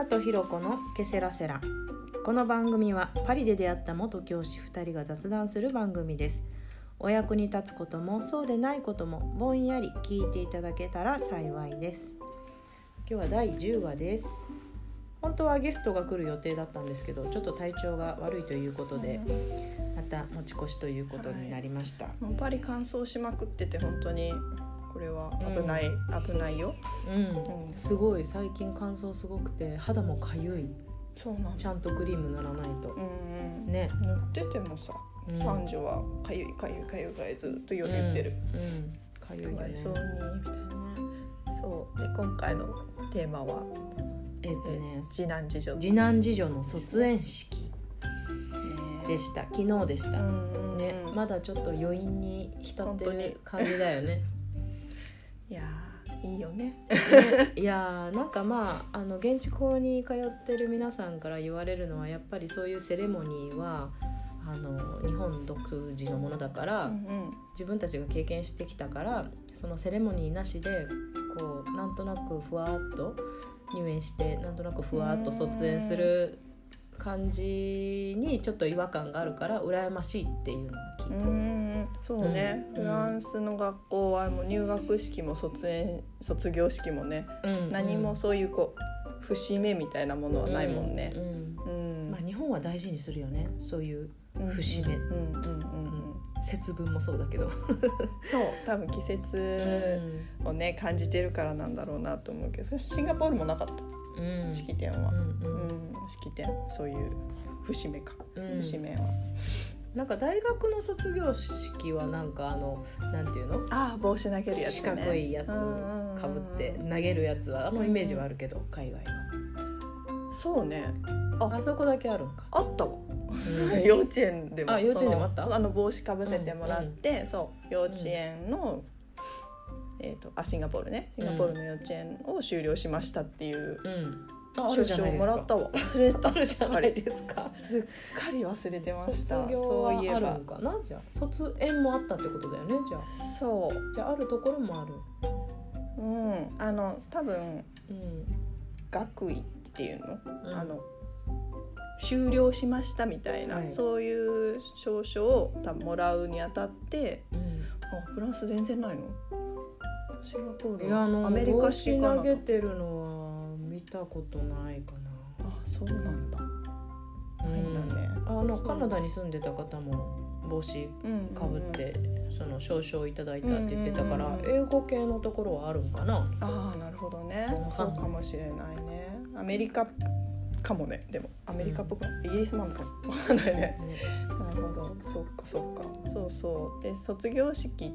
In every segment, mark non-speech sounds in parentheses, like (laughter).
ナとひろこのケセラセラ。この番組はパリで出会った元教師2人が雑談する番組です。お役に立つこともそうでないこともぼんやり聞いていただけたら幸いです。今日は第10話です。本当はゲストが来る予定だったんですけどちょっと体調が悪いということでまた持ち越しということになりました、もうパリ乾燥しまくってて本当にこれは危ない、危ないよ。うん。うん。すごい最近乾燥すごくて肌もかゆい。そうなんだ。ちゃんとクリーム塗らないと。うんうん。ね。塗っててもさ、うん。三女はかゆいかゆいかゆいかゆいずっと言ってってる。うん、うん。かゆいよね。そうにみたいな。そう。で今回のテーマは、えっとね。え次男次女。次男次女の卒園式。ね。でした。昨日でした、ね。まだちょっと余韻に浸ってる感じだよね (laughs) いやーいいよね。ねいやーなんかまああの現地校に通ってる皆さんから言われるのはやっぱりそういうセレモニーはあの日本独自のものだから、うんうん自分たちが経験してきたからそのセレモニーなしでこうなんとなくふわっと入園してなんとなくふわっと卒園する感じにちょっと違和感があるから羨ましいっていうのを聞いた。うんそうね、うんンスの学校はもう入学式も卒園卒業式もね、うん何もそういうこう節目みたいなものはないもんね。う。んうんまあ、日本は大事にするよね。そういううん節目。うんうんうんうん節分もそうだけど、(laughs) そう多分季節をね感じてるからなんだろうなと思うけど。シンガポールもなかった。うん。式典は、うんうん。うん。式典。そういう節目か、うん。節目はなんか大学の卒業式はなんかあのなんていうの？ああ帽子投げるやつ、ね、四角いやつかぶって投げるやつはあのイメージはあるけど海外そうね。はあそこだけあるんか、あったわ。うん。幼稚園でも。あ幼稚園でもあった？あの帽子かぶせてもらって、そう幼稚園の、えー、とあシンガポールね。シンガポールの幼稚園を終了しましたっていううん、あるじゃないですか。もらったわ。忘れた。じゃないですか。すっかり忘れてました。卒業そういえばはあるのかな？じゃあ卒園もあったってことだよねじゃあ。そう。じゃああるところもある。うん。あの多分うん。学位っていうの,、うん。あの終了しましたみたいな、はい。そういう証書を多分もらうにあたってうん。あフランス全然ないの？シンガポールいやあのアメリカ式か投げてるのは見たことないかな。あそうなんだ。ないんだね、あのカナダに住んでた方も帽子うんかぶって、その証書をいただいたって言ってたから、うんうんうん英語系のところはあるんかな。ああなるほどね。そうかもしれないね。アメリカかもねでも。アメリカっぽくイギリスもあるのかなわかんないね。ね。なるほど。そっかそっか。そうそう。で卒業式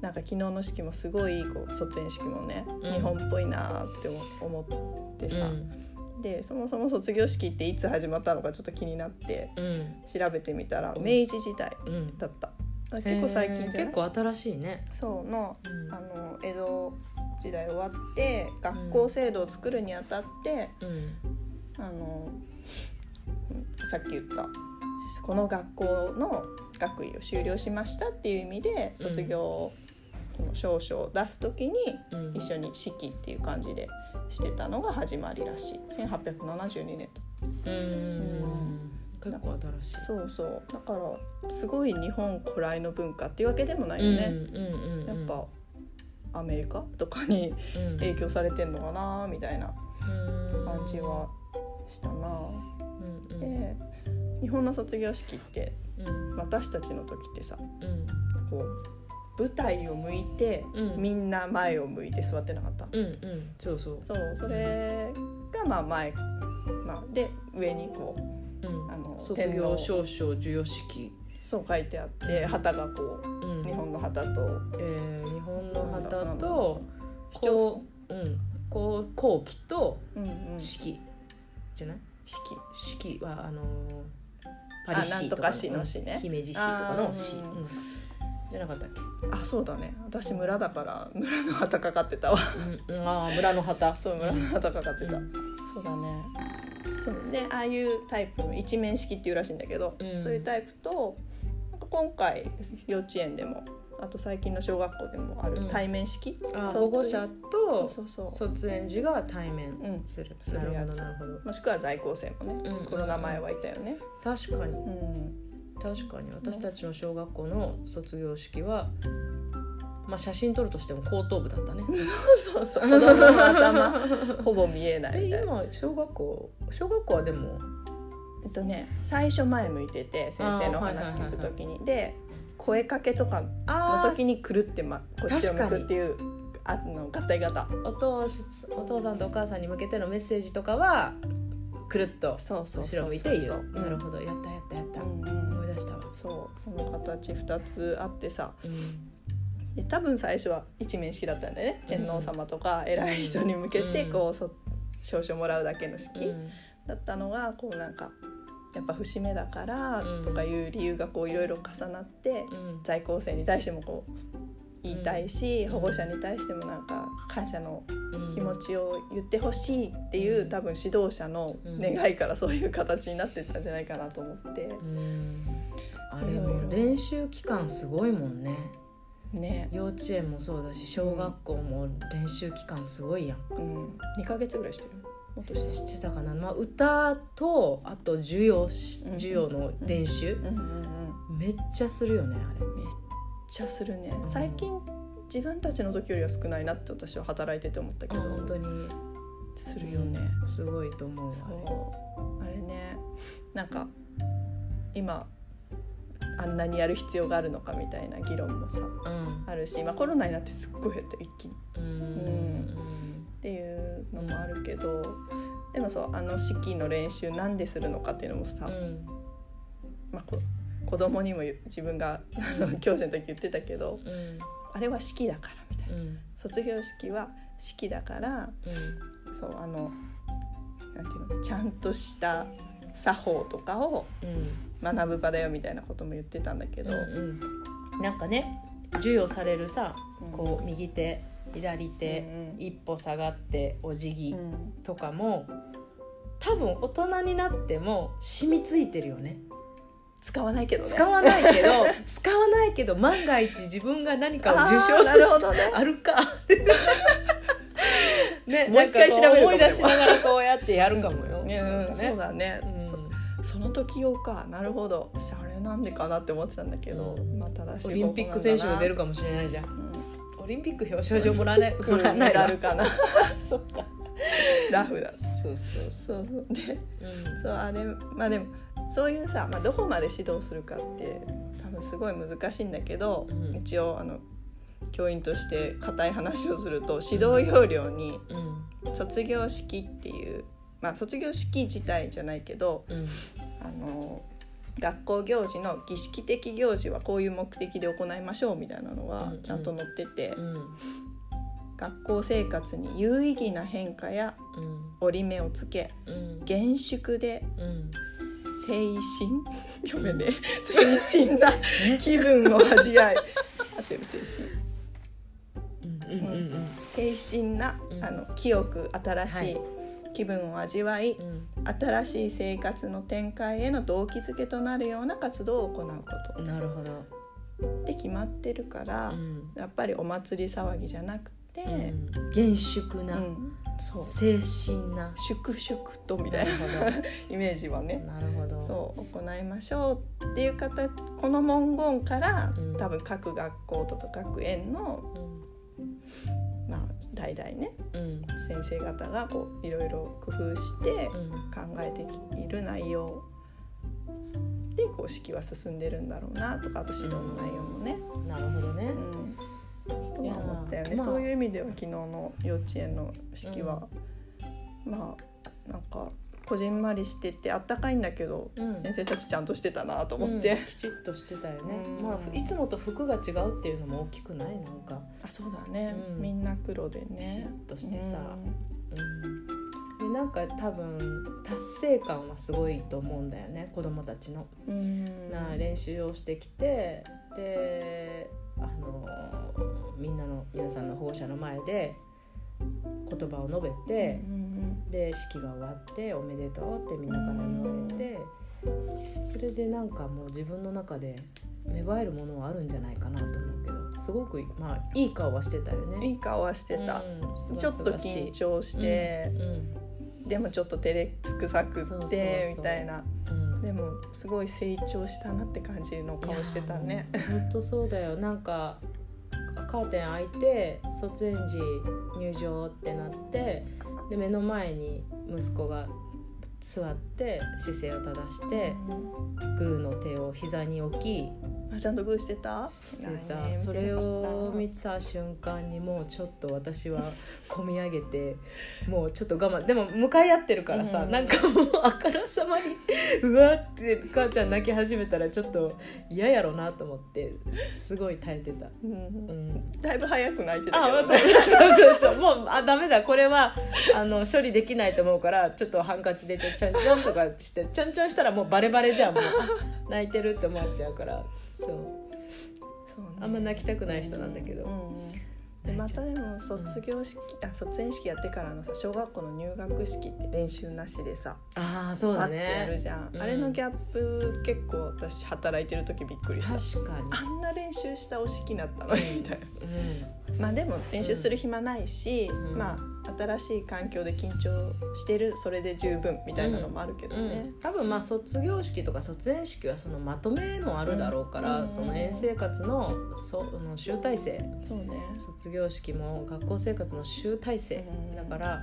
なんか昨日の式もすごいこう卒園式もね、うん。日本っぽいなって思思ってさ、うん。でそもそも卒業式っていつ始まったのかちょっと気になってうん。調べてみたらうん。明治時代うん。だった。結構最近じゃ結構新しいね、そうのうん。あの江戸時代終わって学校制度を作るにあたって、うん。あのうんさっき言ったこの学校の学位を修了しましたっていう意味で卒業の証書を出す時にうん。一緒に式っていう感じでしてたのが始まりらしい。1872年うん。結構新しい。そうそう。だからすごい日本古来の文化っていうわけでもないよね、やっぱアメリカとかにうん。影響されてんのかなみたいなうん。感じはしたな。で日本の卒業式ってうん。私たちの時ってさうん。こう舞台を向いて、うん。みんな前を向いて座ってなかった、うんうん。そうそう。そうそれがまあ前、まあ、で上にこううん。あの卒業証書授与式。そう書いてあって旗がこうん。う日本の旗と。えー日本の旗と市町こううん。こう後期と村、うんうん、式。式じゃない？式。はあのーパリあなん市とか市の市ね。うん。姫路市とかの市、あーうんじゃなかったっけ、あそうだね。私村だから村の旗かかってたわ。うんうん、ああ村の旗。そう村の旗かかってた、うん。そうだね。そうでああいうタイプの一面式っていうらしいんだけど、うん。そういうタイプと今回幼稚園でもあと最近の小学校でもあるうん。対面式、あ卒保護者と卒園児が対面。うんする、するやつ。もしくは在校生もね、うん。コロナ前はいたよね、確かに。うん、確かに私たちの小学校の卒業式は、まあ、写真撮るとしても後頭部だったね。そうそう子供の頭 (laughs) ほぼ見えないえみたいな。今小学校小学校はでもえっとね最初前向いてて先生の話聞く時に。で声かけとかのあ時にくるって、ま、こっちを向くっていうあの合体型。お父しお父さんとお母さんに向けてのメッセージとかはくるっとそうそう後ろ向いていいよそう。なるほど。やったやったやった、思い出したわ、そう。この形2つあってさ。うん。で多分最初は一面式だったんだよね。うん。天皇様とか偉い人に向けてうん。こうそ証書もらうだけの式うん。だったのがこうなんかやっぱ節目だからうん。とかいう理由がこういろいろ重なってうん。在校生に対してもこう言いたいし、うん。保護者に対してもなんか感謝のうん気持ちを言ってほしいっていう、うん。多分指導者の願いからそういう形になってったんじゃないかなと思って、うん。あれも練習期間すごいもんね。ね、幼稚園もそうだし小学校も練習期間すごいやん。うん、2ヶ月ぐらいしてる。もっとしてしてたかな、まあ、歌とあと授業授業の練習、うんうんうん。めっちゃするよねあれ。めっちゃするね。うん最近自分たちの時よりは少ないなって私は働いてて思ったけど。あ本当に。するよね、うんすごいと思うわそう。あれね。なんか今あんなにやる必要があるのかみたいな議論もさうん。あるし、まあ、コロナになってすっごい減った一気にうん。ん。っていうのもあるけどでもそうあの式の練習なんでするのかっていうのもさ、うん。まあ、こ子供にも自分が教師の時言ってたけどうん。あれは式だからみたいな。うん。卒業式は式だからそうあのなんていうのちゃんとした作法とかをうん。学ぶ場だよみたいなことも言ってたんだけど、うんうん。なんかね授与されるさうん。こう右手左手、うんうん。一歩下がってお辞儀うん。とかも多分大人になっても染みついてるよね使わないけどね。使わないけど (laughs) 使わないけど万が一自分が何かを受賞するるほどね。あるか。(laughs) ねもう一回調べる思い出しながらこうやってやるかもよ、ねうん、ね。そうだね、うん。そその時用か。なるほど。私あれなんでかなって思ってたんだけど、うん。まあ正しいオリンピック選手が出るか、かもしれないじゃん。うん。オリンピック表彰状もらえないもらえメないかな。(laughs) そっか。ラフだ。そうそう。そうそう。でうん。そうあれまあでもそういうさ、まあ、どこまで指導するかって多分すごい難しいんだけど、うん。一応あの教員として固い話をすると指導要領にうん。卒業式っていうまあ卒業式自体じゃないけどうん。あの学校行事の儀式的行事はこういう目的で行いましょうみたいなのうんうん。はちゃんと載ってて、うん学校生活に有意義な変化やうん。折り目をつけうん。厳粛でうん。精神？読めね精神な気分を味わい。合ってる精神うんうんうん精神な、うん。あの清く新しはい。い気分を味わい、うん。新しい生活の展開への動機づけとなるような活動を行うこうんなるほど。とって決まってるから、うん。やっぱりお祭り騒ぎじゃなく厳粛なうん。そう。精神な。粛々とみたいなイメージはね。なるほど。そう行いましょうっていう形この文言から、うん。多分各学校とか学園の、まあ、代々ねうんうん。先生方がこういろいろ工夫してうん。考えている内容でこう式は進んでるんだろうなとかあと指導の内容もね。なるほどね。うんとは思ったよね、まあそういう意味では昨日の幼稚園の式は、まあなんかこじんまりしててあったかいんだけど、うん。先生たちちゃんとしてたなと思っうんて、きちっとしてたよね。うん。まあいつもと服が違うっていうのも大きくないなんか。あそうだね、うん。みんな黒でね。ピシッとしてさ。うん。うん。でなんか多分達成感はすごいと思うんだよね子供たちの。うん。な練習をしてきてであのみんなの皆さんの保護者の前で言葉を述べてう、んで式が終わって「おめでとう」ってみんなから言われてそれでなんかもう自分の中で芽生えるものはあるんじゃないかなと思うけどすごくまあいい顔はしてたよね。いい顔はしてた、うんちょっと緊張して、うんでもちょっと照れくさくってみたいな。うん。でもすごい成長したなって感じの顔してたね。本当そうだよ。なんかカーテン開いて卒園時入場ってなってで目の前に息子が座って姿勢を正してグーの手を膝に置きあちゃんとグーしてた？してた。ねそれを見た瞬間にもうちょっと私は込み上げてもうちょっと我慢でも向かい合ってるからさ、うん。なんかもうあからさまにうわって母ちゃん泣き始めたらちょっと嫌やろなと思ってすごい耐えてた。うん。うん。だいぶ早く泣いてたあそうけどね。そうそうそう。もうあダメだ。これはあの処理できないと思うからちょっとハンカチでちょちょんちょんとかしてちょんちょんしたらもうバレバレじゃん。もうあ泣いてるって思っちゃうから。そう。そうね。あんま泣きたくない人なんだけど。うんまたでも卒業式、あ卒園式やってからのさ小学校の入学式って練習なしでさああそうだパッてやるねじゃん、うん。あれのギャップ結構私働いてる時びっくりした。確かに。あんな練習したお式だったのにみたいな。うん。まあでも練習する暇ないし、うん。まあ新しい環境で緊張してるそれで十分みたいなのもあるけどね、多分まあ卒業式とか卒園式はそのまとめもあるだろうから、うん。その園生活のそあの集大成。そうね。卒業式も学校生活の集大成、うん。だから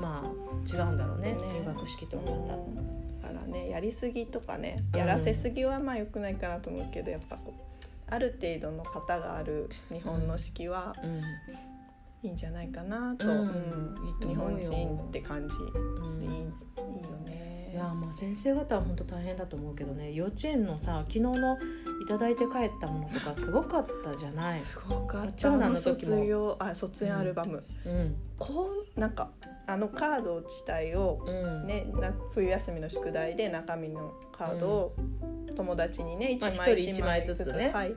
まあ違うんだろうねね。入学式とまた。だからねやりすぎとかねうん。やらせすぎはまあ良くないかなと思うけどやっぱこうある程度の型がある日本の式はうんいいんじゃないかなと、日本人って感じ。うん。でいい,、いいよね。いやまあ先生方は本当大変だと思うけどね。幼稚園のさ昨日のいただいて帰ったものとかすごかったじゃない？すごかった。長男の卒業あ卒園アルバム、うん。こうなんかあのカード自体をうん。冬休みの宿題で中身のカードを友達にね、まあ一枚一人一枚ずつね。書い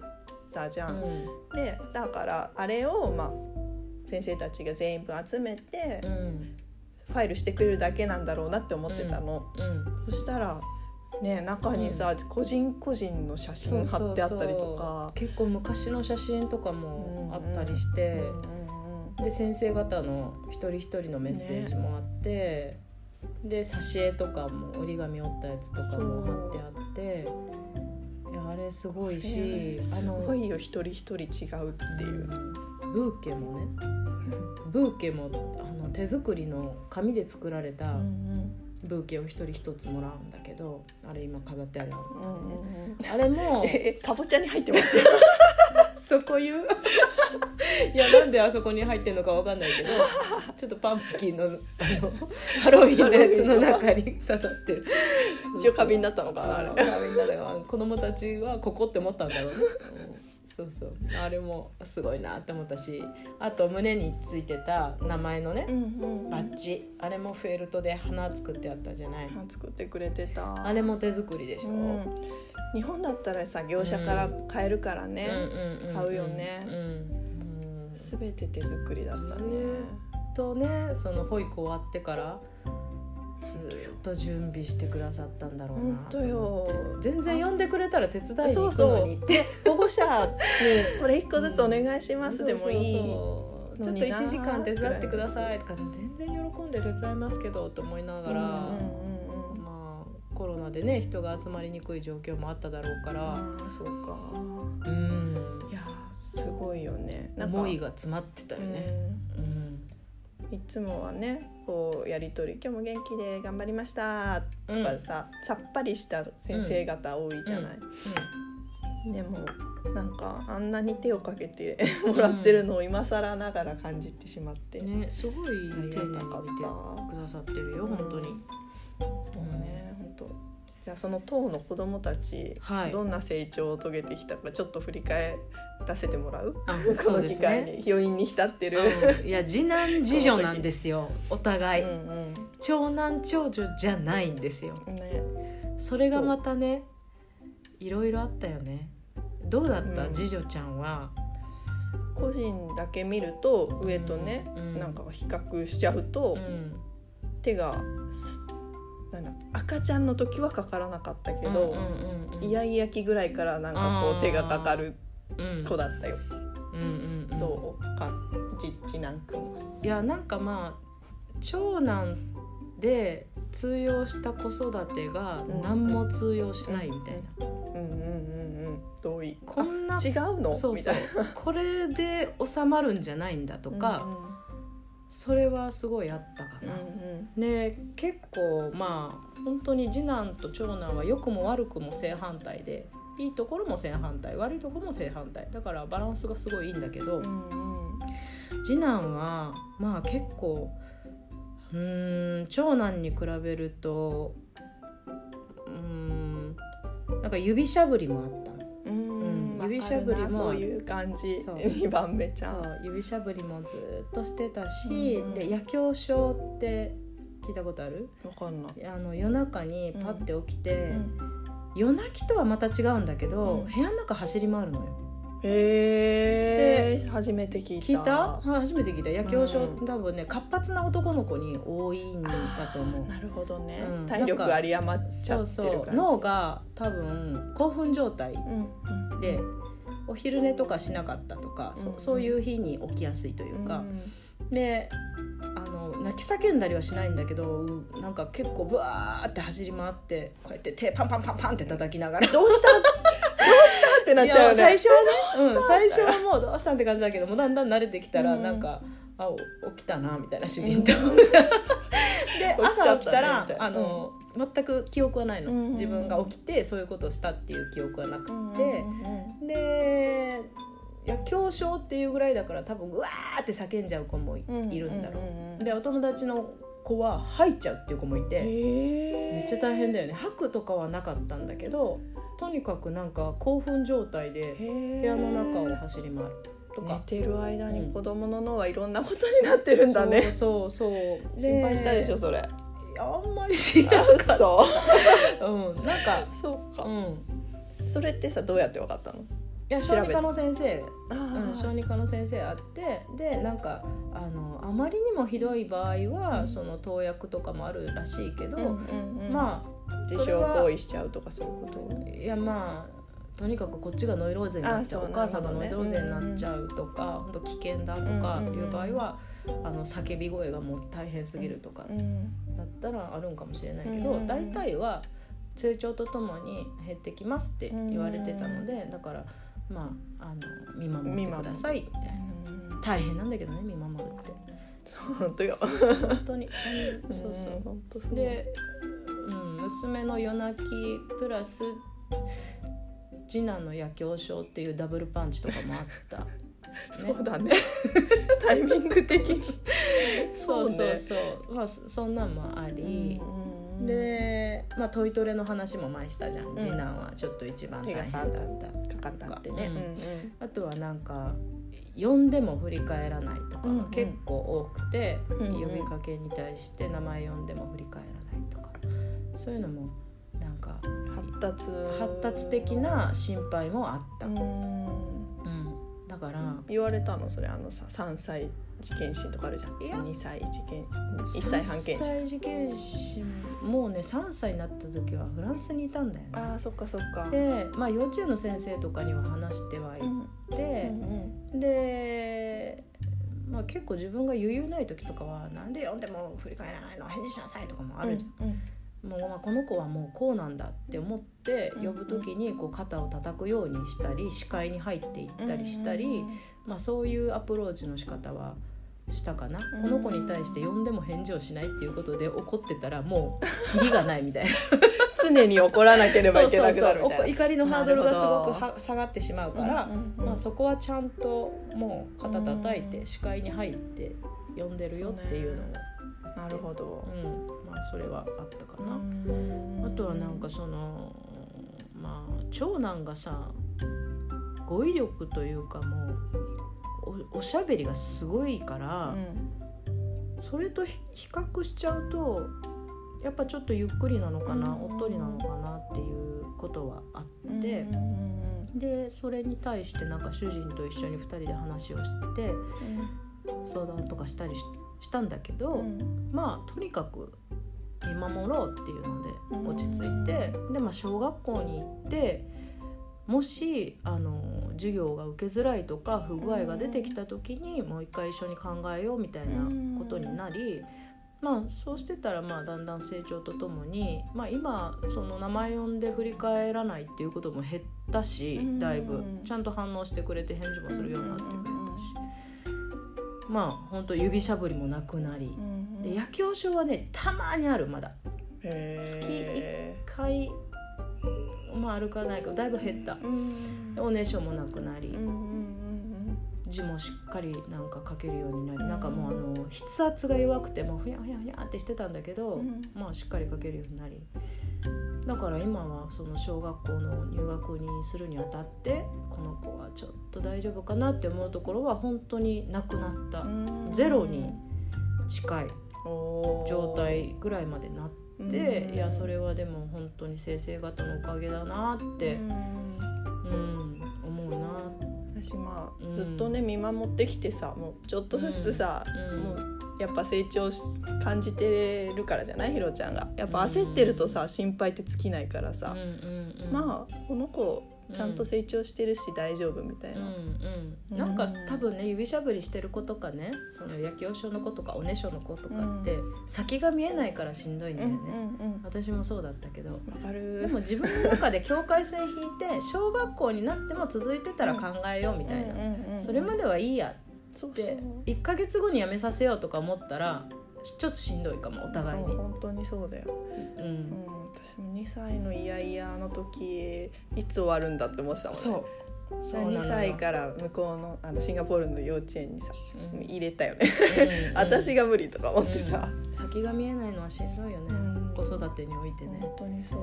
たじゃん。うん。でだからあれを、まあ、先生たちが全員分集めて、うん。ファイルしてくれるだけなんだろうなって思ってたの。うんそしたらね中にさ、個人個人の写真貼ってあったりとか。結構昔の写真とかもあったりして、うんうんうんで先生方の一人一人のメッセージもあって、で挿絵とかも折り紙折ったやつとかも貼ってあって。いやあれすごいし、ねすあのごいよ一人一人違うっていう。ブーケもね。ブーケもあの手作りの紙で作られたうんブーケを一人一つもらうんだけどあれ今飾ってあるのうんあれもえかぼちゃに入ってます？よ。(laughs) そこ言う？(laughs) いやなんであそこに入ってんのかわかんないけどちょっとパンプキンのあのハロウィンのやつの中に刺さってる。一応花瓶だったのかなあれ。あ花瓶だから子供たちはここって思ったんだろうね、うんそうそう。あれもすごいなって思ったしあと胸についてた名前のねうんうんバッジあれもフェルトで花作ってあったじゃない。作ってくれてた。あれも手作りでしょ、うん。日本だったらさ業者から買えるからね、うんうんんん。買うよね。うん。うん。すべて手作りだったね。とねその保育終わってからずっと準備してくださったんだろうな本当よ。全然呼んでくれたら手伝いに行くそうそう。のにで保護者に「これ一個ずつお願いします」でもいいちょっと1時間手伝ってくださいとか全然喜んで手伝いますけどと思いながら、うんうんうんうん。まあコロナでね人が集まりにくい状況もあっただろうから。そうか。うん。いやーすごいよね。思いが詰まってたよね。うん。うん。いつもはねこうやり取り「今日も元気で頑張りました」とかさ、さっぱりした先生方多いじゃない、でもなんかあんなに手をかけて (laughs) もらってるのを今更ながら感じてしまって、うん。ねすごい丁寧に見てありがたかった。くださってるよ本当に。そうね本当じゃあその党の子供たち、はい。どんな成長を遂げてきたかちょっこり返らせてもらう？あうですの機会ね。に余韻に浸ってる、うん。いや次男次女なんですよ。お互い、うん長男長女じゃないんですよ。うんね。それがまたねいろいろあったよね。どうだった、うん。次女ちゃんは。個人だけ見ると上とね、うん。なんか比較しちゃうと、うん。手がすなんだ赤ちゃんの時はかからなかったけど、うんうんうんうん。イヤイヤ期ぐらいからなんかこう手がかかるうん子だったよ、うんうんうん。どう？か次次男くんは。いやなんかまあ長男で通用した子育てがうん。何も通用しないみたいな、うんうんうんうんどういこんなあ違うの？そうそう。これで収まるんじゃないんだとか、それはすごいあったかうんな。うんね結構まあ本当に次男と長男は良くも悪くも正反対でいいところも正反対悪いところも正反対。だからバランスがすごいいいんだけど、うんうん次男はまあ結構うーん長男に比べるとうーんなんか指しゃぶりもあった指しゃぶりもそういう感じ。そう。2番目ちゃん。指しゃぶりもずっとしてたし、うんうん。で夜行症って聞いたことある？わかんない、あの夜中にパッて起きて、うん。夜泣きとはまた違うんだけど、うん。部屋の中走り回るのよ。へえ初めて聞いた。聞いた？はい初めて聞いた。夜行症っうん。て多分ね活発な男の子に多いんだと思う。なるほどね、うん。体力有り余っちゃってる感じ。う脳が多分興奮状態でお昼寝とかしなかったとか、そうん。そういう日に起きやすいというか、うん。であの泣き叫んだりはしないんだけどなんか結構ブワーって走り回ってこうやって手パンパンパンパンって叩きながら。どうした？(laughs) どうした？ってなっちゃうよね。最初はね、うん、最初はもうどうした？んって感じだけどもうだんだん慣れてきたらうん。なんか、あお起きたなみたいな主人と、うん。(laughs) で (laughs) 朝起きたらあの、全く記憶はないの、うん。自分が起きてそういうことをしたっていう記憶はなくて、うんうんうん。でいや恐笑っていうぐらいだから多分うわーって叫んじゃう子もい,、う。んるんだろう、でお友達の子は入っちゃうっていう子もいて、めっちゃ大変だよね。吐くとかはなかったんだけどとにかくなんか興奮状態で部屋の中を走り回ると寝か。てる間に子供の脳はいろんなことになってるんだね、(laughs) そうそうそう。心配したでしょいそれ。やあんまりしなあかった嘘。(laughs) うんなんか (laughs) そうか。う、ん。それってさどうやって分かったの？いや小児科の先生。あうん、小児科の先生あってでなんかあのあまりにもひどい場合は、うん。その投薬とかもあるらしいけど、うんうんうん。ま自傷行為しちゃうとかそういうこと？あいやまあとにかくこっちがノイローゼになっちゃう。あそうお母さんがノイローゼになっちゃうとか、本当危険だとかいう場合は、あの叫び声がもう大変すぎるとかうんだったらあるんかもしれないけど、うん大体は成長とともに減ってきますって言われてたので、だからまああの見守ってくださいみたいな。うん大変なんだけどね見守るって。そう本当よ。本当に。(laughs) そううん。そ本当そう。うで、うん、娘の夜泣きプラス次男の夜行症っていうダブルパンチとかもあった。(laughs) そうだね。(laughs) タイミング的に。そうそうねそうまあそそんなんもあり、うんうん。で、まあ、トイトレの話も前したじゃん、ん。次男はちょっと一番大変だったたか。かったってね。あとはなんか呼んでも振り返らないとかが結構多くて、うんうん。呼びかけに対して名前呼んでも振り返らないとか。そういうのもなんかうん発達。発達的な心配もあった、から、言われたの？それあのさ3歳児検診とかあるじゃん。いや。2歳児検1歳半検3診歳児検診もうね3歳になった時はフランスにいたんだよね。あーそっかそっか。で、まあ、幼稚園の先生とかには話してはいうんてう、んで、まあ、結構自分が余裕ない時とかは「なんで読んでも振り返らないの？返事しなさい」とかもあるじゃん。うんもうまあこの子はもうこうなんだって思って呼ぶ時にこう肩を叩くようにしたり視界に入っていったりしたり、うんまあ、そういうアプローチの仕方はしたかな、うん。この子に対して呼んでも返事をしないっていうことで怒ってたら (laughs) もうキリがないみたいな。常に怒らなければいけなくなるみたいな。怒りのハードルがすごく下がってしまうから、まあ、そこはちゃんともう肩叩いて視界に入って呼んでるよっていうのを。なるほど。うんまあ、それはあったかな。うん。あとはなんかそのまあ長男がさ語彙力というかもうおおしゃべりがすごいから、それとひ比較しちゃうとやっぱちょっとゆっくりなのかな、うん。おっとりなのかなっていうことはあうんって、うんでそれに対してなんか主人と一緒に2人で話をして相談とかしたりししたんだけど、うん。まあとにかく見守ろうっていうのでうん。落ち着いて、でまあ小学校に行ってもしあの授業が受けづらいとか不具合が出てきた時にもう一回一緒に考えようみたいなことになり。まあ、そうしてたらまあだんだん成長とともに、まあ、今その名前呼んで振り返らないっていうことも減ったしだいぶ。ちゃんと反応してくれて返事もするようになってくれたしまあ本当指しゃぶりもなくなりで野球症はねたまにあるまだ。月1回まあ歩かないかだいぶ減った。おねしょもなくなり字もしっかりなんか書けるようになりなんかもうあの筆圧が弱くてもふやふやふやってしてたんだけど、まあしっかり書けるようになり。だから今はその小学校の入学にするにあたってこの子はちょっと大丈夫かなって思うところは本当になくなった。ゼロに近い状態ぐらいまでなっていやそれはでも本当に先生方のおかげだなってうん。思うな私まあ、ずっとね見守ってきてさもうちょっとずつさ、もうやっぱ成長感じてるからじゃない？ひろちゃんが。やっぱ焦ってるとさ、心配って尽きないからさ、まあこの子ちゃんと成長してるし大丈夫みたいな、うんうん、なんか多分ね指しゃぶりしてる子とかねその野球症の子とかおねしょの子とかって、先が見えないからしんどいんだよね、私もそうだったけど。でも自分の中で境界線引いて (laughs) 小学校になっても続いてたら考えようみたいな、それまではいいやって1か月後に辞めさせようとか思ったらちょっとしんどいかもお互いに。本当にそうだよ、うん、うん、私も2歳のイヤイヤの時いつ終わるんだって思ってたもんね。そう。そう2歳から向こうのあのシンガポールの幼稚園にさ、うん、入れたよね。うん、私が無理とか思ってさ、うん、先が見えないのはしんどいよね、子育てにおいてね。本当にそう。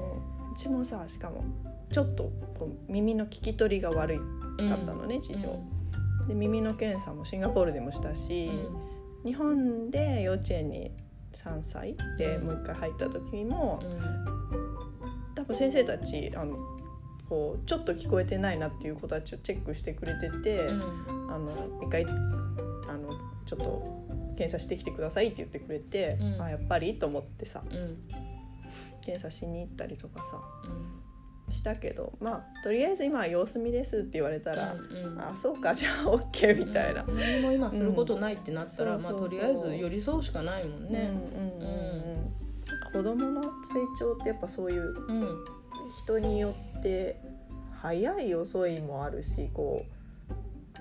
うちもさしかもちょっとこう耳の聞き取りが悪かったのね、事情、で耳の検査もシンガポールでもしたし、日本で幼稚園に3歳でもう一回入った時も、多分先生たちあのこうちょっと聞こえてないなっていう子たちをチェックしてくれてて、うん、あの一回あのちょっと検査してきてくださいって言ってくれて、うん、あやっぱり？と思ってさ、うん、検査しに行ったりとかさ、したけどまあとりあえず今は様子見ですって言われたら、うんうん、あそうかじゃあ OK みたいな、うん、何も今することないってなったら、まあ、とりあえず寄り添うしかないもんね。子供の成長ってやっぱそういう人によって早い遅いもあるしこう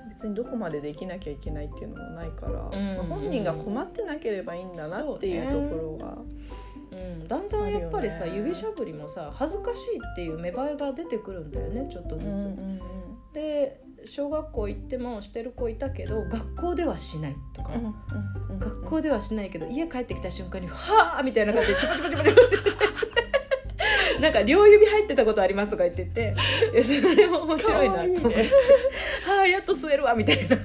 別にどこまでできなきゃいけないっていうのもないから、うんうんまあ、本人が困ってなければいいんだなっていうところが。うん、だんだんやっぱりさ、ね、指しゃぶりもさ恥ずかしいっていう芽生えが出てくるんだよねちょっとずつ。うんうんうん、で小学校行ってもしてる子いたけど学校ではしないとか、学校ではしないけど家帰ってきた瞬間に「はあ!」みたいな感じでチパチパチパチパチなんか両指入ってたことありますとか言っててそれも面白いなと思って「はあやっと吸えるわ」みたいな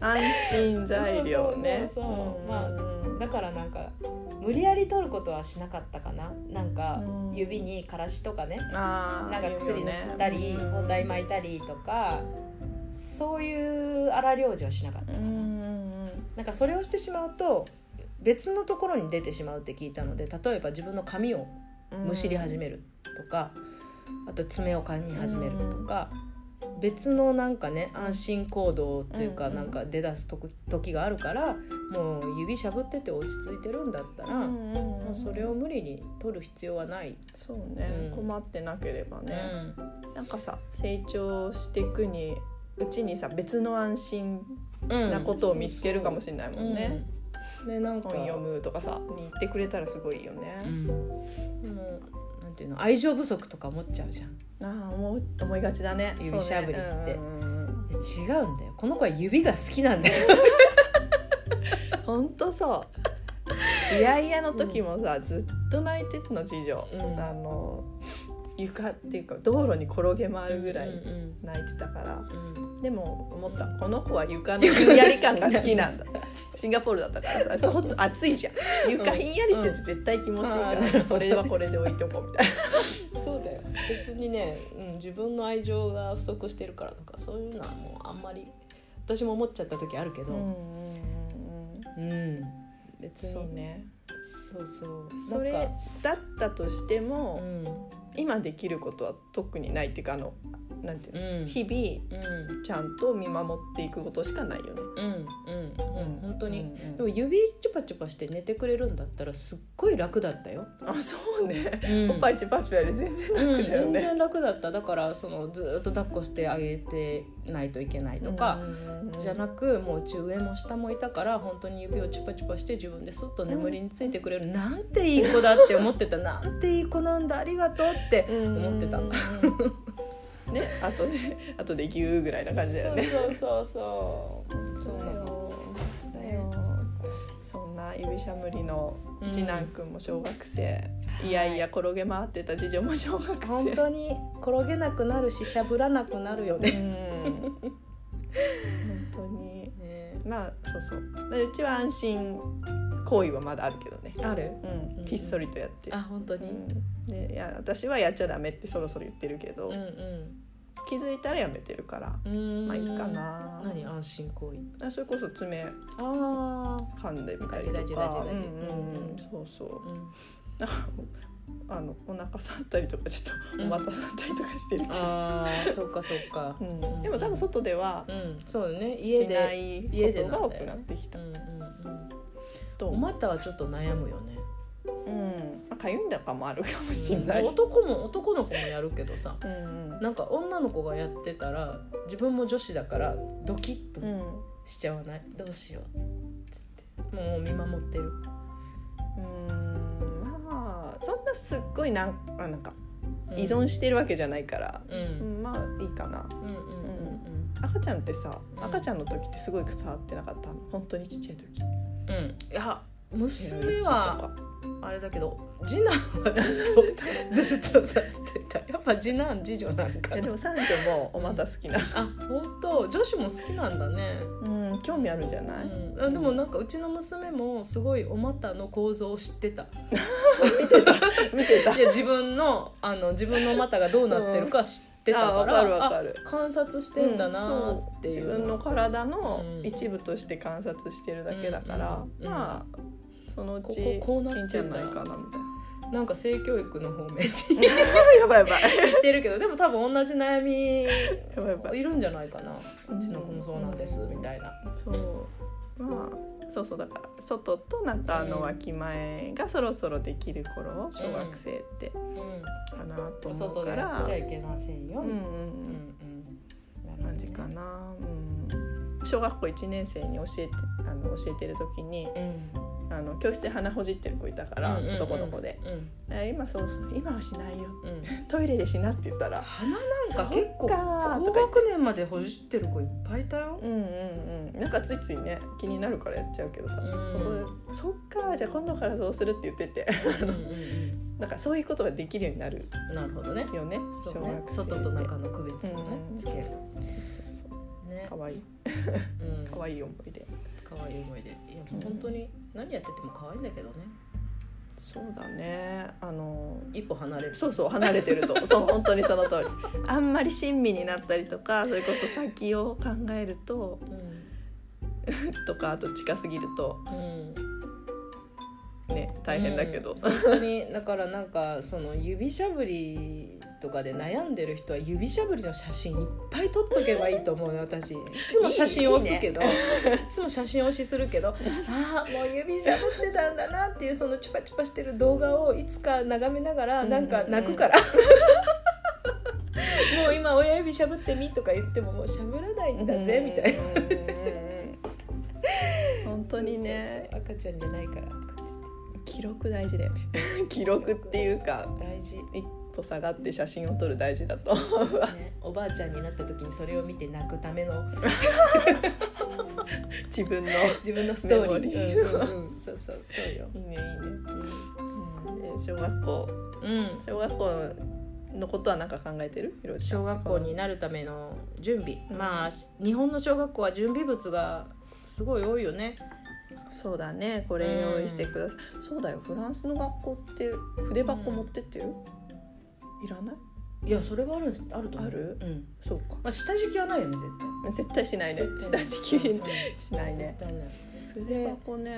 安心材料ね。そうまあだからなんか無理やり取ることはしなかったかな。なんか指にからしとかね、なんか薬塗ったり包帯巻いたりとかそういう荒療治はしなかったかな、なんかそれをしてしまうと別のところに出てしまうって聞いたので例えば自分の髪をむしり始めるとか、あと爪を噛み始めるとか、別のなんかね安心行動っていうかなんか出だす時があるからもう指しゃぶってて落ち着いてるんだったらもうそれを無理に取る必要はない。そうね、うん、困ってなければね、うん、なんかさ成長していくにうちにさ別の安心なことを見つけるかもしれないもんね。うん、ねなんか本読むとかさに言ってくれたらすごいよね。うんていうの愛情不足とか思っちゃうじゃん。ああ思思いがちだね。指しゃぶりって、ね、違うんだよ。この子は指が好きなんだよ。ほんとそう。(laughs) いやいやの時もさ、うん、ずっと泣いてたの次女、うん、あの床っていうか道路に転げ回るぐらい泣いてたから、でも思った。この子は床の (laughs) ひんやり感が好きなんだ。シンガポールだったからさ。(laughs) ほんと暑いじゃん。床ひんやりしてて絶対気持ちいいから、うん、これはこれで置いとこうみたいな。(laughs) そうだよ。別にね、うん、自分の愛情が不足してるからとかそういうのはもうあんまり私も思っちゃった時あるけど。うん、うん、別に。そうね。そうそう。それだったとしても、うん今できることは特にないっていうかあのなんていうの、うん。日うん々ちゃんと見守っていくことしかないよね。うん。うん。うん。本当に、うんうんでも指チュパチュパして寝てくれるんだったらすっごい楽だったよ、あそうね、うん。おっぱいチュパチュパより全然うん、楽だよね。全然楽だった。だからそのずーっと抱っこしてあげてないといけないとか、じゃなくもう上も下もいたから本当に指をチュパチュパして自分でスッと眠りについてくれる、なんていい子だって思ってた。なんていい子なんだ。ありがとうって思ってた。うんねあとねあとでギューぐらいな感じだよね。そうそうそうそう。だよだよ。そんな指しゃぶりの次男くんも小学生、い。やいや転げ回ってた次女も小学生。本当に転げなくなるししゃぶらなくなるようね。ん。本当に。(laughs) ね。まあそうそう。でうちは安心行為はまだあるけどね、ある？うん、ひっそりとやってる。あ本当に、うん、でいや私はやっちゃダメってそろそろ言ってるけど、うん気づいたらやめてるから、うん。まあいいかな。何？安心行為。あそれこそ爪ああ噛んでみたりとか。うんうんうん。うんそうそう。うん。なんかあのお腹触ったりとかちょっとお股触ったりとかしてるけど、あーそうかそうか。(laughs) うん。でも多分外ではうん。そうだね。家しなでいことが多くなってきた。うんうんうんとお股はちょっと悩むよね。うん。まあかゆいんだかもあるかもしれない、うん男も男の子もやるけどさうんうん。なんか女の子がやってたら自分も女子だからドキッとうん。しちゃわない？どうしようってもう見守ってる。うん。まあそんなすっごいなんあなんかうん。依存してるわけじゃないから、ううんんまあいいかな。うんうんうん赤ちゃんってさうん。赤ちゃんの時ってすごい触ってなかった？の本当にちっちゃい時うん。うんいや娘はかあれだけど次男はずっとずっとさってた。やっぱ次男次女なんかでも三女もお股好きな。あ本当？女子も好きなんだね。うん興味あるんじゃない、うん、あでもなんかうちの娘もすごいお股の構造を知ってた。(laughs) 見てた。いや自分のあの自分のお股がどうなってるか知ってたから、あわかるわかる。あ観察してんだなっていう,、自分の体のうん。一部として観察してるだけだから、うんまあそのうちいいんじゃないかなみたいな。んか性教育の方面にな (laughs) やばいやばい。行ってるけどでも多分同じ悩みいるんじゃないかな。うちの子もそうなんですみたいな。そうまあそうそうだから外と中のわきまえがそろそろできる頃小学生ってかなとうん、思う外でやからっちゃいけませんよ。うんうん。うんうん。感じか。な、うん、小学校1年生に教えてあの教えてる時にうんあの教室で鼻ほじってる子いたから、うんうんうん男の子で。うん「え今そうそう。今はしないようん。(laughs) トイレでしな」って言ったら。鼻なんか結構高学年までほじってる子いっぱいいたよ「うんうんうん」なんかついついね気になるからやっちゃうけどさ、うん。そこで「そっかじゃあ今度からそうする」って言ってて。(laughs) なんかそういうことができるようになる。うんなるほどね。よね小学生外と中の区別をねうんつける。そうそうね。かわい。いうん。かわいい思い出。可愛い思い出。いや本当に何やってても可愛いんだけどね。そうだね。あの一歩離れる。そうそう離れてると。(laughs) そう本当にその通り。あんまり親身になったりとかそれこそ先を考えるとうん。(laughs) とかあと近すぎるとうん。ね大変だけど、うん。本当にだからなんかその指しゃぶりとかで悩んでる人は指しゃぶりの写真いっぱい撮っとけばいいと思うの私。いつも写真を押すけど。いつも写真押しするけどああもう指しゃぶってたんだなっていうそのチュパチュパしてる動画をいつか眺めながらなんか泣くから。(laughs) もう今親指しゃぶってみとか言ってももうしゃぶらないんだぜみたいな。本当にね。赤ちゃんじゃないから。記録大事だよね。(laughs) 記録っていうか。大事、一歩下がって写真を撮る大事だとね、おばあちゃんになった時にそれを見て泣くための (laughs) 自分の自分のストーリー。うんうんうん。そうそうそうよ、いいねいいね、うん、で小学校。うん、小学校のことは何か考えてる？小学校になるための準備、うん。まあ日本の小学校は準備物がすごい多いよね。そうだね。これ用意してください、そうだよ。フランスの学校って筆箱持ってってる、いらない？いやそれはあるあると思う。ある？うん。そうか。まあ、下敷きはないよね絶絶対しないね。対。下敷きうん。しないね。筆箱ね、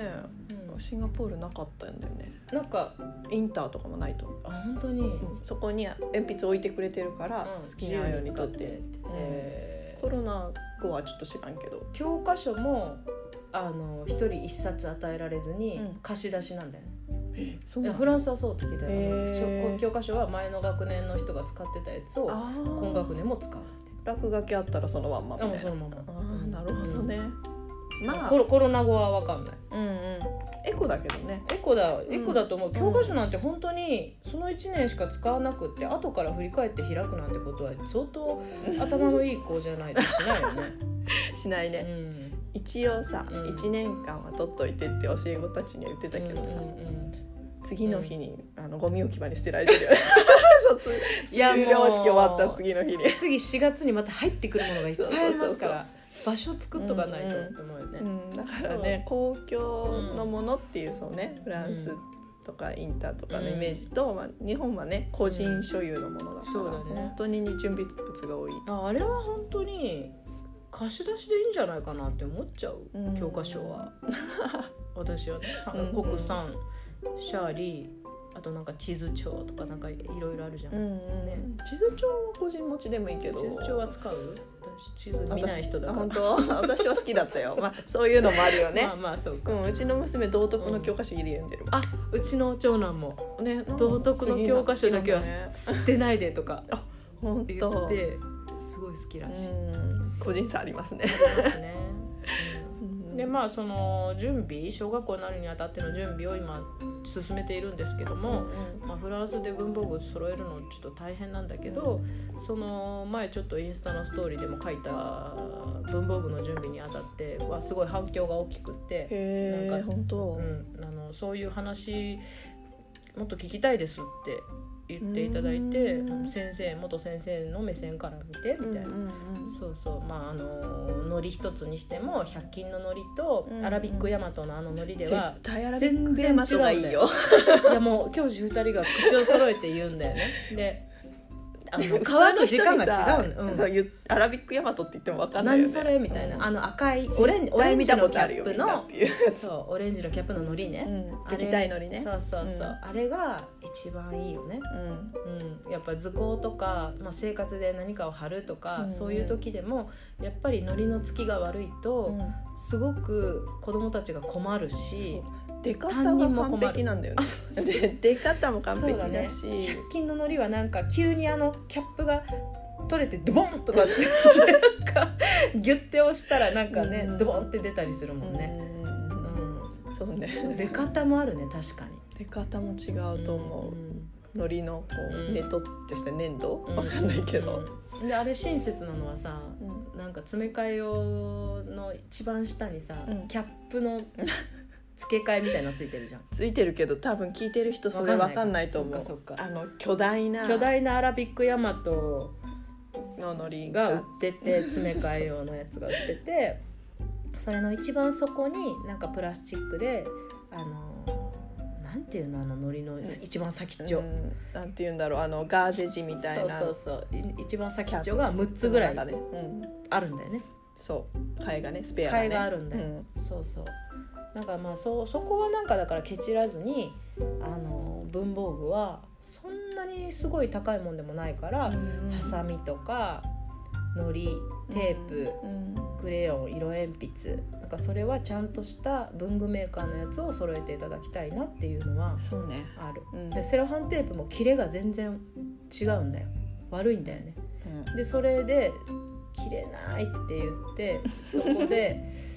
うん。シンガポールなかったんだよね。なんかインターとかもないと。あ本当に、うん。そこに鉛筆置いてくれてるからうん。好きなように取って、えー。コロナ後はちょっと知らんけど。教科書もあの一人一冊与えられずにうん。貸し出しなんだよね、いやフランスはそうって聞いたよ、へー。教科書は前の学年の人が使ってたやつをあ今学年も使う落書きあったらそのまんまみあたいな。もうそのまま。あーなるほどね、まあ。コロコロナ後は分かんない。うんうん。エコだけどね。エコだエコだと思う、ん。教科書なんて本当にその1年しか使わなくって後から振り返って開くなんてことは相当頭のいい子じゃないとしないよね。う (laughs) しないね、ん。一応さ、うん。1年間は取っといてって教え子たちには言ってたけどさ、うんうん次の日に、あのゴミ置き場に捨てられてるよね。(laughs) (laughs) 卒いやもう有料式終わった次の日に、次4月にまた入ってくるものがいっぱいありますから場所作っとかないとって思うよね。うん、だからね公共のものっていうそうね、フランスうんとかインターとかのうん。イメージと、まあ、日本はね個人所有のものだから、そうだね。本当に準備物が多い。ああれは本当に貸し出しでいいんじゃないかなって思っちゃう、うん。教科書は。(laughs) 私はねさうん国産シャーリーあとなんか地図帳とかなんかいろいろあるじゃん、うんうんね。地図帳は個人持ちでもいいけど。地図帳は使う？私地図見ない人だから。あ本当？私は好きだったよ、まあ、そういうのもあるよね。(laughs) まあ、まあそうか、うん、うちの娘道徳の教科書家で読んでる。もあうちの長男も。ん、ね道徳の教科書だけは捨てないでとか (laughs) 本言当ってすごい好きらしい、うん。個人差ありますね。ですね、うんうんでまあその準備小学校になるにあたっての準備を今進めているんですけども、まあ、フランスで文房具揃えるのちょっと大変なんだけど、その前ちょっとインスタのストーリーでも書いた文房具の準備にあたってはすごい反響が大きくって、なんか本当。うん、あのそういう話もっと聞きたいですって言っていただいてうん。先生元先生の目線から見てみたいな。そうそう。まああの海苔一つにしても100均の海苔とうんアラビックヤマトのあの海苔で絶は、対アラビックヤマトがいいよ。いやもう教師2人が口を揃えて言うんだよね。であの (laughs) 普通乾くの人に時間がさ違うの、うん。アラビックヤマトって言っても分かんないよね。何それみたいな、うん。あの赤いオレンオレンジのキャップの。そうオレンジのキャップの海苔ね、うん。あれ。液体のりね。そうそうそう、うん。あれが一番いいよね。うん。うん、やっぱ図工とか、まあ、生活で何かを貼るとか、うんそういう時でもやっぱり海苔のつきが悪いと、うん。すごく子供たちが困るし出方が完璧なんだよね。出方も完璧だし。100均の海苔はなんか急にあのキャップが取れてドボンとかってなんかギュッて押したらなんかね、うん。ドボンって出たりするもんね、うん。うん。そうね。出方もあるね確かに。出方も違うと思う。ん海苔のこううんねとってした粘土？うん。わかんないけど。うん。であれ親切なのはさうん。なんか詰め替え用の一番下にさ、うん。キャップの付け替えみたいなのついてるじゃん。ついてるけど多分聞いてる人それわかんないと思う。わかかそっかそっか。あの巨大な。巨大なアラビックヤマトの海苔が売ってて詰め替え用のやつが売っててそれの一番底になんかプラスチックであのなんていうのあの海苔の一番先っちょ、うん。なんて言うんだろうあのガーゼ地みたいな。そうそうそう。い一番先っちょが6つぐらいあるんだよね。そう。替えがねスペアがね。替えがあるんだよ、そうそうなんかまあそそこはなんかだからケチらずにあの文房具はそんなにすごい高いもんでもないから、うんハサミとか糊テープ、うんクレヨン色鉛筆なんかそれはちゃんとした文具メーカーのやつを揃えていただきたいなっていうのはある、うん。でセロハンテープも切れが全然違うんだよ。悪いんだよね。うん。でそれで切れないって言ってそこで (laughs)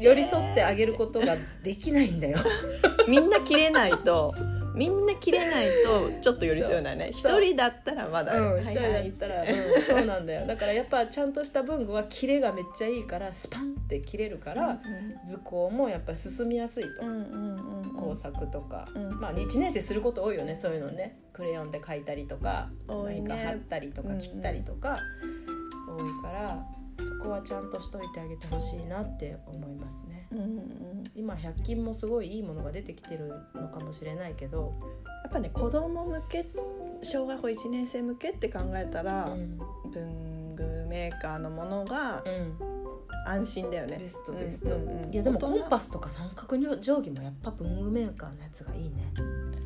寄り添ってあげることができないんだよ。(laughs) みんな切れないと (laughs) みんな切れないとちょっと寄り添えないね。一人だったらまだ、うん、一人だはい。はいったら、うん、そうなんだよ。だからやっぱちゃんとした文具は切れがめっちゃいいからスパンって切れるから図工もやっぱり進みやすいと、うんうんうんうん。工作とか、うん。まあ1年生すること多いよねそういうのね。クレヨンで描いたりとか、ね。何か貼ったりとかうんうん。切ったりとか、多いからそこはちゃんとしといてあげてほしいなって思いますね。うんうん今100均もすごいいいものが出てきてるのかもしれないけど、やっぱね子供向け小学校1年生向けって考えたら、うん。文具メーカーのものがうん。安心だよね。ベストベスト、うんうんうん。いやでもコンパスとか三角定規もやっぱ文具メーカーのやつがいいね。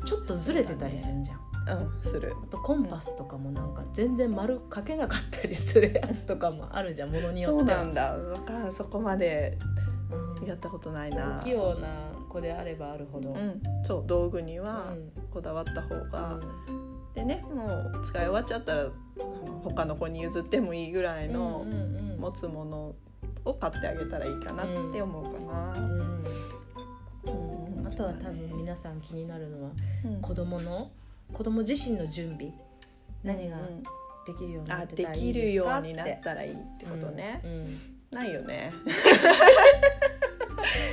ちょっとずれてたりするじゃん、うんする。あとコンパスとかもなんか全然丸書けなかったりするやつとかもあるじゃんものによそうって。はなんだ。わかん。そこまでうん。やったことないな。不器用な子であればあるほど、うん。そう道具にうはん。こだわった方が、うでねもう使い終わっちゃったら他の子に譲ってもいいぐらいんのうんうんうん。持つものを買ってあげたらいいかなって思うかな。うんうん。あとは多分皆さん気になるのはうん。子供の子供自身の準備何がうん。できるようになあってたらいできいですかるようになったらいいってことね、うんうん。ないよね。(laughs)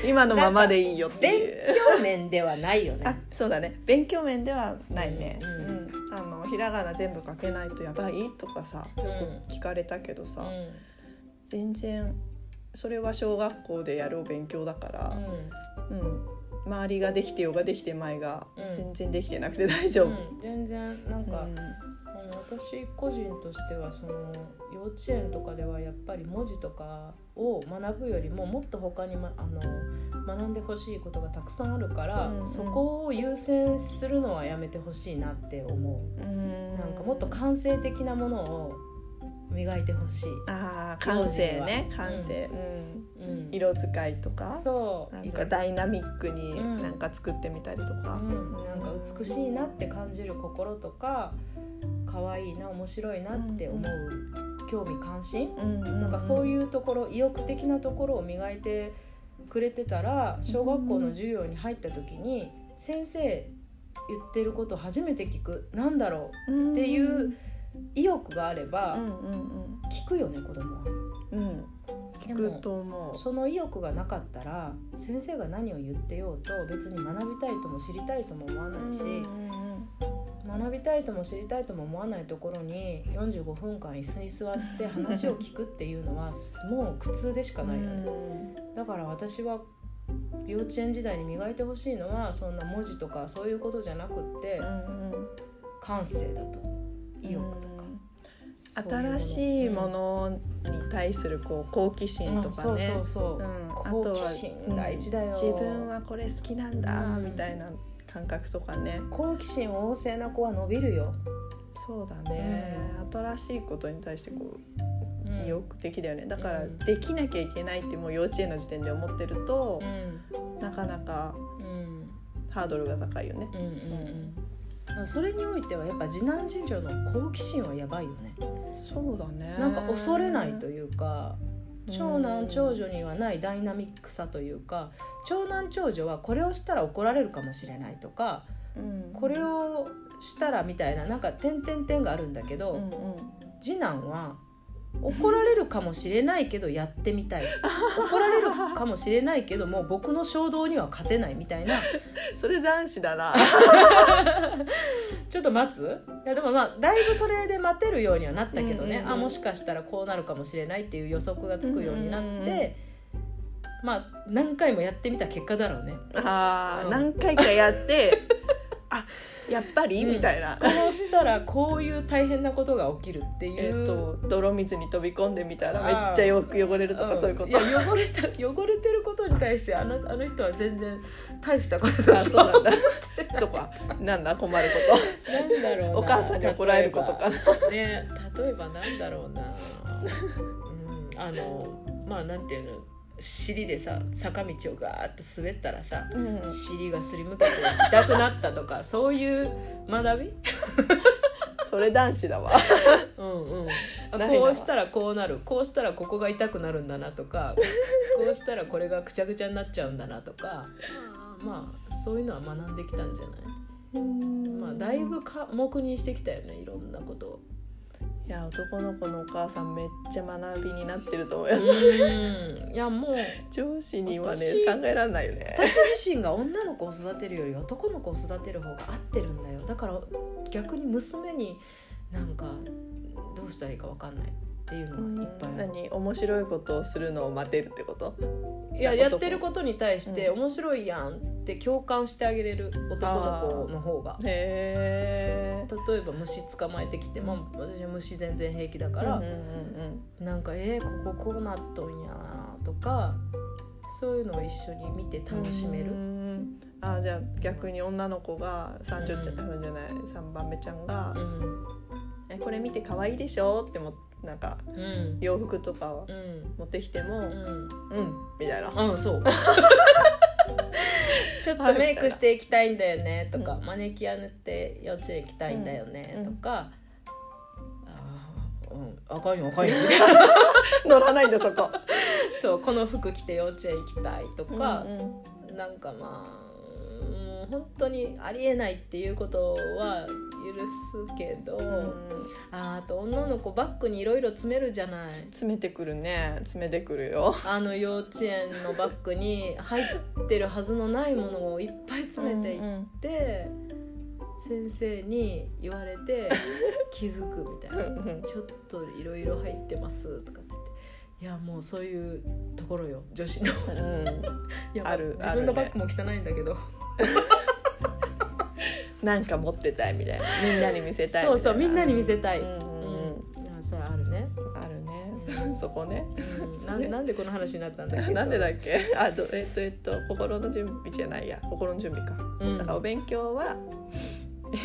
今のままでいいよって勉いう。強面ではないよね。あそうだね。勉強面ではないね、ううん。ん。あのひらがな全部書けないとやばいとかさよく聞かれたけどさ、うん。全然それは小学校でやるお勉強だから、うん周りができてようができてまいが、うん。全然できてなくて (laughs) 大丈夫。うん。全然なんか、私個人としてはその幼稚園とかではやっぱり文字とかを学ぶよりももっと他に、ま、あの学んでほしいことがたくさんあるから、うん。うんそこを優先するのはやめてほしいなって思う。うん。なんかもっと感性的なものを磨いてほしい。あー感性ね感性、うん。うん、色使いとかそう。なんかダイナミックにうん。なんか作ってみたりとか、うん、なんか美しいなって感じる心とか可愛いな面白いなって思う興味関心？なんかそうういうところ意欲的なところを磨いてくれてたら小学校の授業に入った時に先生言ってること初めて聞く。なんだろん。っていう意欲があれば聞くよね子供は。うんうん聞くと思う。その意欲がなかったら先生が何を言ってようと別に学びたいとも知りたいとも思わないし。学びたいとも知りたいとも思わないところに45分間椅子に座って話を聞くっていうのは (laughs) もう苦痛でしかうんないよね、だから私は幼稚園時代に磨いてほしいのはそんな文字とかそういうことじゃなくって感性だと。意欲と新しいものに対するこう好奇心とかね、うんそうそうそう、うん好奇心大事だよ、自分はこれ好きなんだうん。みたいな感覚とかね。好奇心旺盛な子は伸びるよ、そうだね、新しいことに対してこううん意欲的だよね。だからうん。できなきゃいけないってもう幼稚園の時点で思ってるとう、ん。なかなかうん。ハードルが高いよね。うんうんうん。それにおいてはやっぱ次男次女の好奇心はやばいよねそうだね。なんか恐れないというかうん。長男長女にはないダイナミックさというか長男長女はこれをしたら怒られるかもしれないとかうん。これをしたらみたいななんか点々点があるんだけど、うんうん。次男は怒られるかもしれないけどやってみたい。怒られるかもしれないけどもう僕の衝動には勝てないみたいな。(laughs) それ男子だな (laughs) ちょっと待つ？いやでもまあだいぶそれで待てるようにはなったけどね、うんうんうんあもしかしたらこうなるかもしれないっていう予測がつくようになって、うんうんうん。まあ何回もやってみた結果だろうね。あーうん。何回かやって (laughs) あやっぱり、うん。みたいな。こうしたらこういう大変なことが起きるっていう。えー、と泥水に飛び込んでみたらめっちゃ洋服汚れると。かそういうことんや汚れた汚れてることに対してあのあの人は全然大したことだそうなんだ。そこはなんだ困るこなんだろうお母さんに怒られることかな。ね例えばなんだろうな、うん、あのまあなんていうの？尻でさ坂道をガーッと滑ったらさうん。尻がすりむけて痛くなったとか (laughs) そういう学び、(laughs) それ男子だわ。うんうん、こうしたらこうなる。こうしたらここが痛くなるんだなとかこうしたらこれがくちゃくちゃになっちゃうんだなとかまあそういうのは学んできたんじゃない？まあだいぶ科目にしてきたよねいろんなことを。いや男の子のお母さんめっちゃ学びになってると思います。うん。いやもう上司にはね私考えられないよね。私自身が女の子を育てるより男の子を育てる方が合ってるんだよ。だから逆に娘になんかどうしたらいいか分かんないっていうのがいっぱい何？面白いことをするのを待てるってこと？いや男。やってることに対してうん。面白いやんっって共感してあげれる男の子の方が。へえ例えば虫捕まえてきても私は虫全然平気だから、うんうんなんかえー、こここうなっとんやなとかそういうのを一緒に見てうん楽しめる。う。んあじゃあ逆に女の子が三女ちゃん、うんじゃない三番目ちゃんがうん「えこれ見て可愛いでしょ?」ってもなんかうん。洋服とか持ってきても「うん」うんみたいな。うん、そう。(laughs) ちょっとメイクしていきたいんだよねとか、うん。マネキュア塗って幼稚園行きたいんだよねうん。とか、うん、あかんよあかんよ。(laughs) 乗らないんだそこ。そうこの服着て幼稚園行きたいとかう、ん。なんかまあもう本当にありえないっていうことは許すけど、うん。うんああと女の子バッグにいろいろ詰めるじゃない。詰めてくるね。詰めてくるよ。あの幼稚園のバッグに入ってるはずのないものをいっぱい詰めていって。うんうんで先生に言われて (laughs) 気づくみたいな。うんうん「ちょっといろいろ入ってます」とかっって。いやもうそういうところよ女子の。うん。(laughs) 自分のバッグも汚いんだけど、(laughs) なんか持ってたいみたいな。みんなに見せたいそうみたいうみんなに見せたい、うんうんそれあるね、あるね。(laughs) そこね。うん、なんでこの話になったんだっけ？(laughs) なんでだっけ？あどえっとえっと心の準備じゃないや。心の準備か、うん。だからお勉強は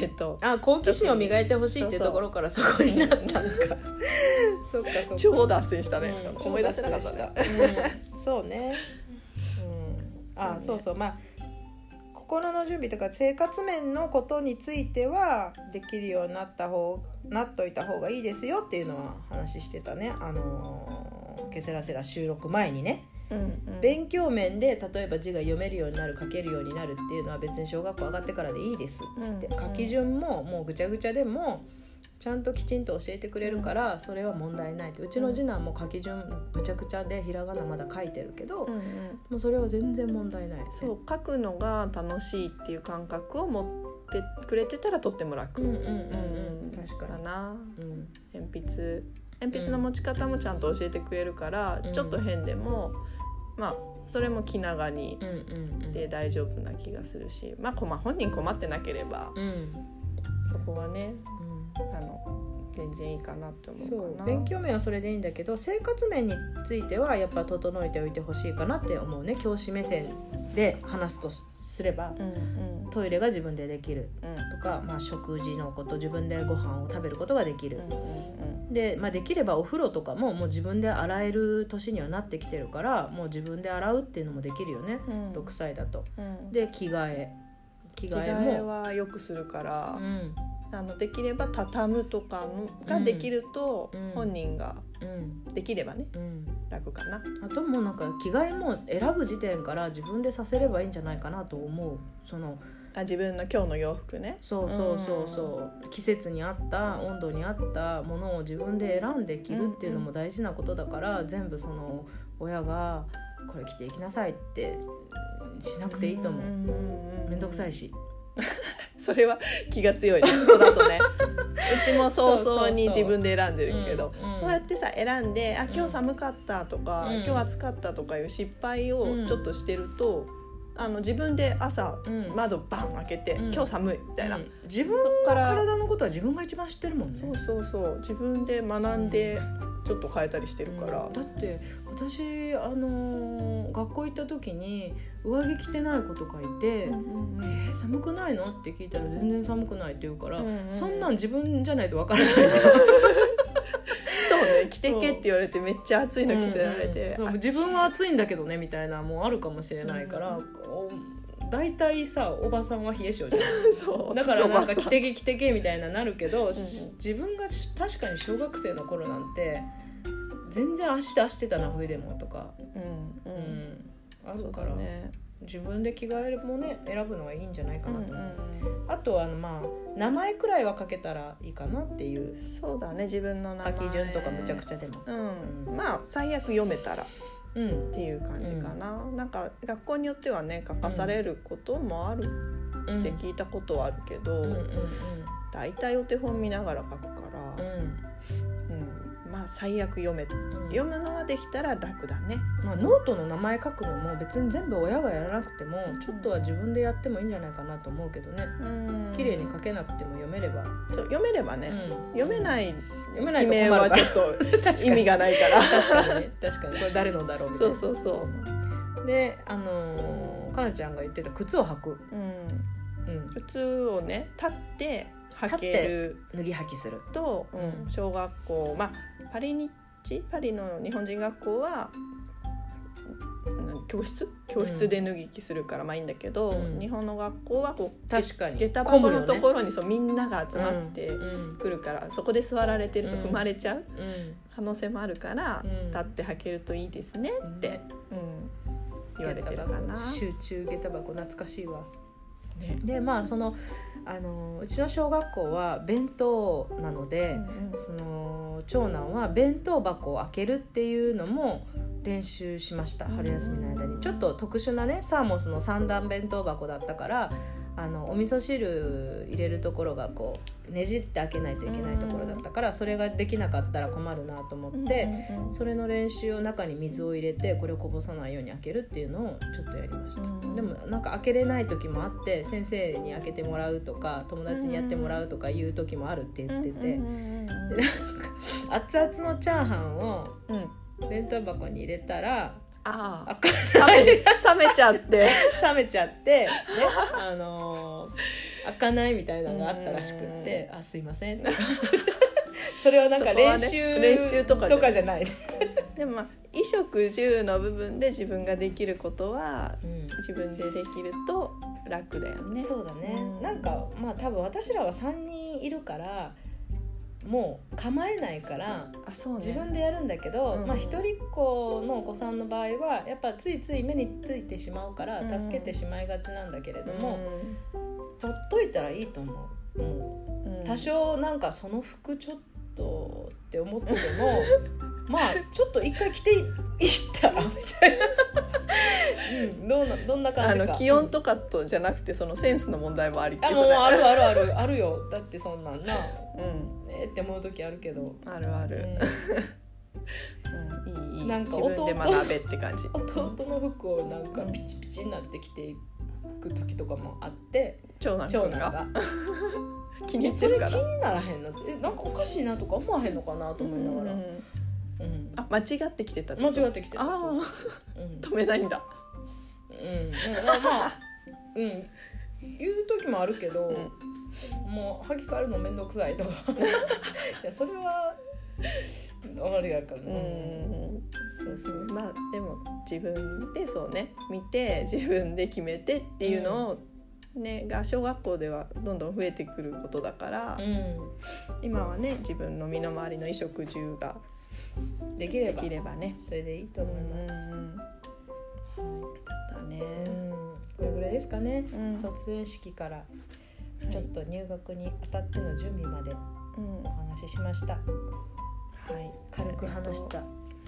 えっとあ好奇心を磨いてほしいっていうところからそこになったのか。そっかそっか。超脱線したね、うん。思い出せなかった。ねうん。そうね、うん、あそうそう。まあ心の準備とか生活面のことについてはできるようになった方なっといた方がいいですよっていうのは話してたね。あのーケセラセラ収録前にね。うんうん。勉強面で例えば字が読めるようになる書けるようになるっていうのは別に小学校上がってからでいいですっつって、うん。書き順ももうぐちゃぐちゃでもちゃんときちんと教えてくれるからそれは問題ないとうちの次男も書き順ぐちゃぐちゃでひらがなまだ書いてるけど、うんうん。もうそれは全然問題ない、ね、そう書くのが楽しいっていう感覚を持ってくれてたらとっても楽、うんうんうんうん。確かな。うん。鉛筆。鉛筆の持ち方もちゃんと教えてくれるから、うん。ちょっと変でもまあそれも気長にで大丈夫な気がするしまあこま本人困ってなければうん。そこはねうんあの全然いいかなって思そううかな。勉強面はそれでいいんだけど生活面についてはやっぱ整えておいてほしいかなって思うね。教師目線で話すとすればうんうん。トイレが自分でできるうん。とか、まあ、食事のこと自分でご飯を食べることができる。うんうんで、まあ、できればお風呂とかももう自分で洗える年にはなってきてるからもう自分で洗うっていうのもできるよね、うん。6歳だと。うん。で着替え。着着替え替えもはよくするから。う、んあのできれば畳むとかのができると、うん本人がうんできればねうん楽かな。あともうなんか着替えも選ぶ時点から自分でさせればいいんじゃないかなと思うそのあ自分の今日の洋服ね。そうそうそうそう季節に合った温度に合ったものを自分で選んで着るっていうのも大事なことだから、全部その親がこれ着ていきなさいってしなくていいと思う。めんどくさいしし。(laughs) それは気が強いね。子だとね。(laughs) うちも早々にそうそうそう。自分で選んでるけどうんうん。そうやってさ選んで「あ今日寒かった」とか、うん。今日暑かった」とかいう失敗をうん。ちょっとしてると、あの自分で朝うん。窓バン開けて「うん。今日寒い」みたいな、うん。自分そっから体のことは自分が一番知ってるもんね。そうそうそう。自分で学んでちょっと変えたりしてるから。うん、だって私あのー学校行った時に上着着てない子とかいて「うんうんうん。えー寒くないの?」って聞いたら全然寒くないって言うから、うんうんそんなん自分じゃないとわからないじゃん。(laughs) そうね着てけって言われてめっちゃ暑いの着せられて、う。んうん自分は暑いんだけどねみたいなもうあるかもしれないから、お大体さおばさんは冷え性じゃん。(laughs) そう。だからなんか着てけ着てけみたいななるけど、し自分がし確かに小学生の頃なんて全然足出してたな冬でもとか、うんううん。ん、あるそうから、だね。自分で着替えもね選ぶのはいいんじゃないかうんうなと思う、ん。あとはまあ名前くらいは書けたらいいかなっていう。そうだね自分の名書前き順とかむちゃくちゃでも。うん、まあ最悪読めたらっうん。ていう感じかな、なんか学校によってはね書かされることもあるうん。って聞いたことはあるけど、うん。うんうん大体お手本見ながら書くから、うん。うん。まあ最悪読め読むのはできたら楽だね。まあ、ノートの名前書くのも別に全部親がやらなくてもちょっとは自分でやってもいいんじゃないかなと思うけどねうん。綺麗に書けなくても読めれば、そう読めればね、うん読めない読めないと困はちょっと意味がないから。確かにね。確かに。これ誰のだろうみたいな。そうそうそう。であのーかなちゃんが言ってた靴を履く、うん。うん、靴をね立って履ける。脱ぎ履きする。と、うんうん。小学校まあパリ日パリの日本人学校はうん教室？教室で脱ぎ着するからまあいいんだけど、うん。日本の学校はこう確かに。下駄箱のとろころにそうみんなが集まってうん。くるから、そこで座られてると踏まれちゃううん。可能性もあるから、うん。立って履けるといいですねって、ねうん、言われてるかな。集中下駄箱懐かしいわ。ね。でまあそのあのうちの小学校は弁当なので、うん。その長男は弁当箱を開けるっていうのも練習しましたうん春休みの間に。ちょっと特殊なねサーモスの三段弁当箱だったからあのお味噌汁入れるところがこうねじって開けないといけないところだったからそれができなかったら困るなと思って。それの練習を中に水を入れてこれをこぼさないように開けるっていうのをちょっとやりました、うんでもなんか開けれない時もあって先生に開けてもらうとか友達にやってもらうとかいう時もあるって言ってて、熱々のチャーハンをうんうん弁当箱に入れたらああ。冷め冷めちゃって。冷めちゃって、ねあのー開かないみたいなのがあったらしくって「あすいません」それはなんかそこはね練習練習とかじゃとかじゃない、でもまあ衣食住の部分で自分ができることはうん。自分でできると楽だよね。そうだね、うんなんかまあ多分私らは3人いるからもう構えないからあそうね。自分でやるんだけど、うんまあ一人っ子のお子さんの場合はやっぱついつい目についてしまうからうん助けてしまいがちなんだけれども、うほっといたらいいと思う。もう多少なんかその服ちょっとって思ってても (laughs) まあちょっと一回着ていったらみたいな、うん、どんなどんな感あじか。の気温とかとじゃなくてそのセンスの問題もありあもうあるあるある。あるよ。だってそんなんな。うん。えーって思う時あるけど、あるある。うん。うんいいいい。なんか自分で学べって感じ。(laughs) 弟の服をなんかピチピチになって着ていく時とかもあって長男長男が。(laughs) 気にえそれ。気にならへんの？えなんかおかしいなとか思わへんのかなと思いながら、ううんん。あ間違ってきてたって間違ってきてた。あそうん。止めないんだ。うん、まあまあうん。言う時もあるけど、うん。もう履き替えるの面倒くさいとか。(laughs) いやそれはあれやからうな、ん。そうそう。まあでも自分でそうね。見て自分で決めてっていうのを、ねが小学校ではどんどん増えてくることだから、今はね自分の身の回りの衣食住がうん、できれでばきればね。それでいいとうん思います、うんだね。うん。これぐらいですかね、うん。卒園式からちょっと入学にあたっての準備までうん。お話ししました。はい。軽く話した、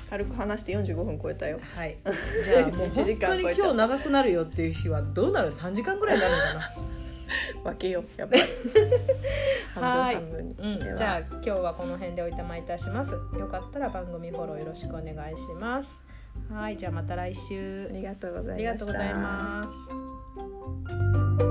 軽く話して45分超えたよ。はい。(laughs) じゃあもう1本当に今日長くなるよっていう日はどうなる？3時間ぐらいになるのかな？(laughs) 分けようやっぱり。(laughs) はい。うん、じゃあ今日はこの辺でおいたまいたします。よかったら番組フォローよろしくお願いします。はい。じゃあまた来週。ありがとうございました。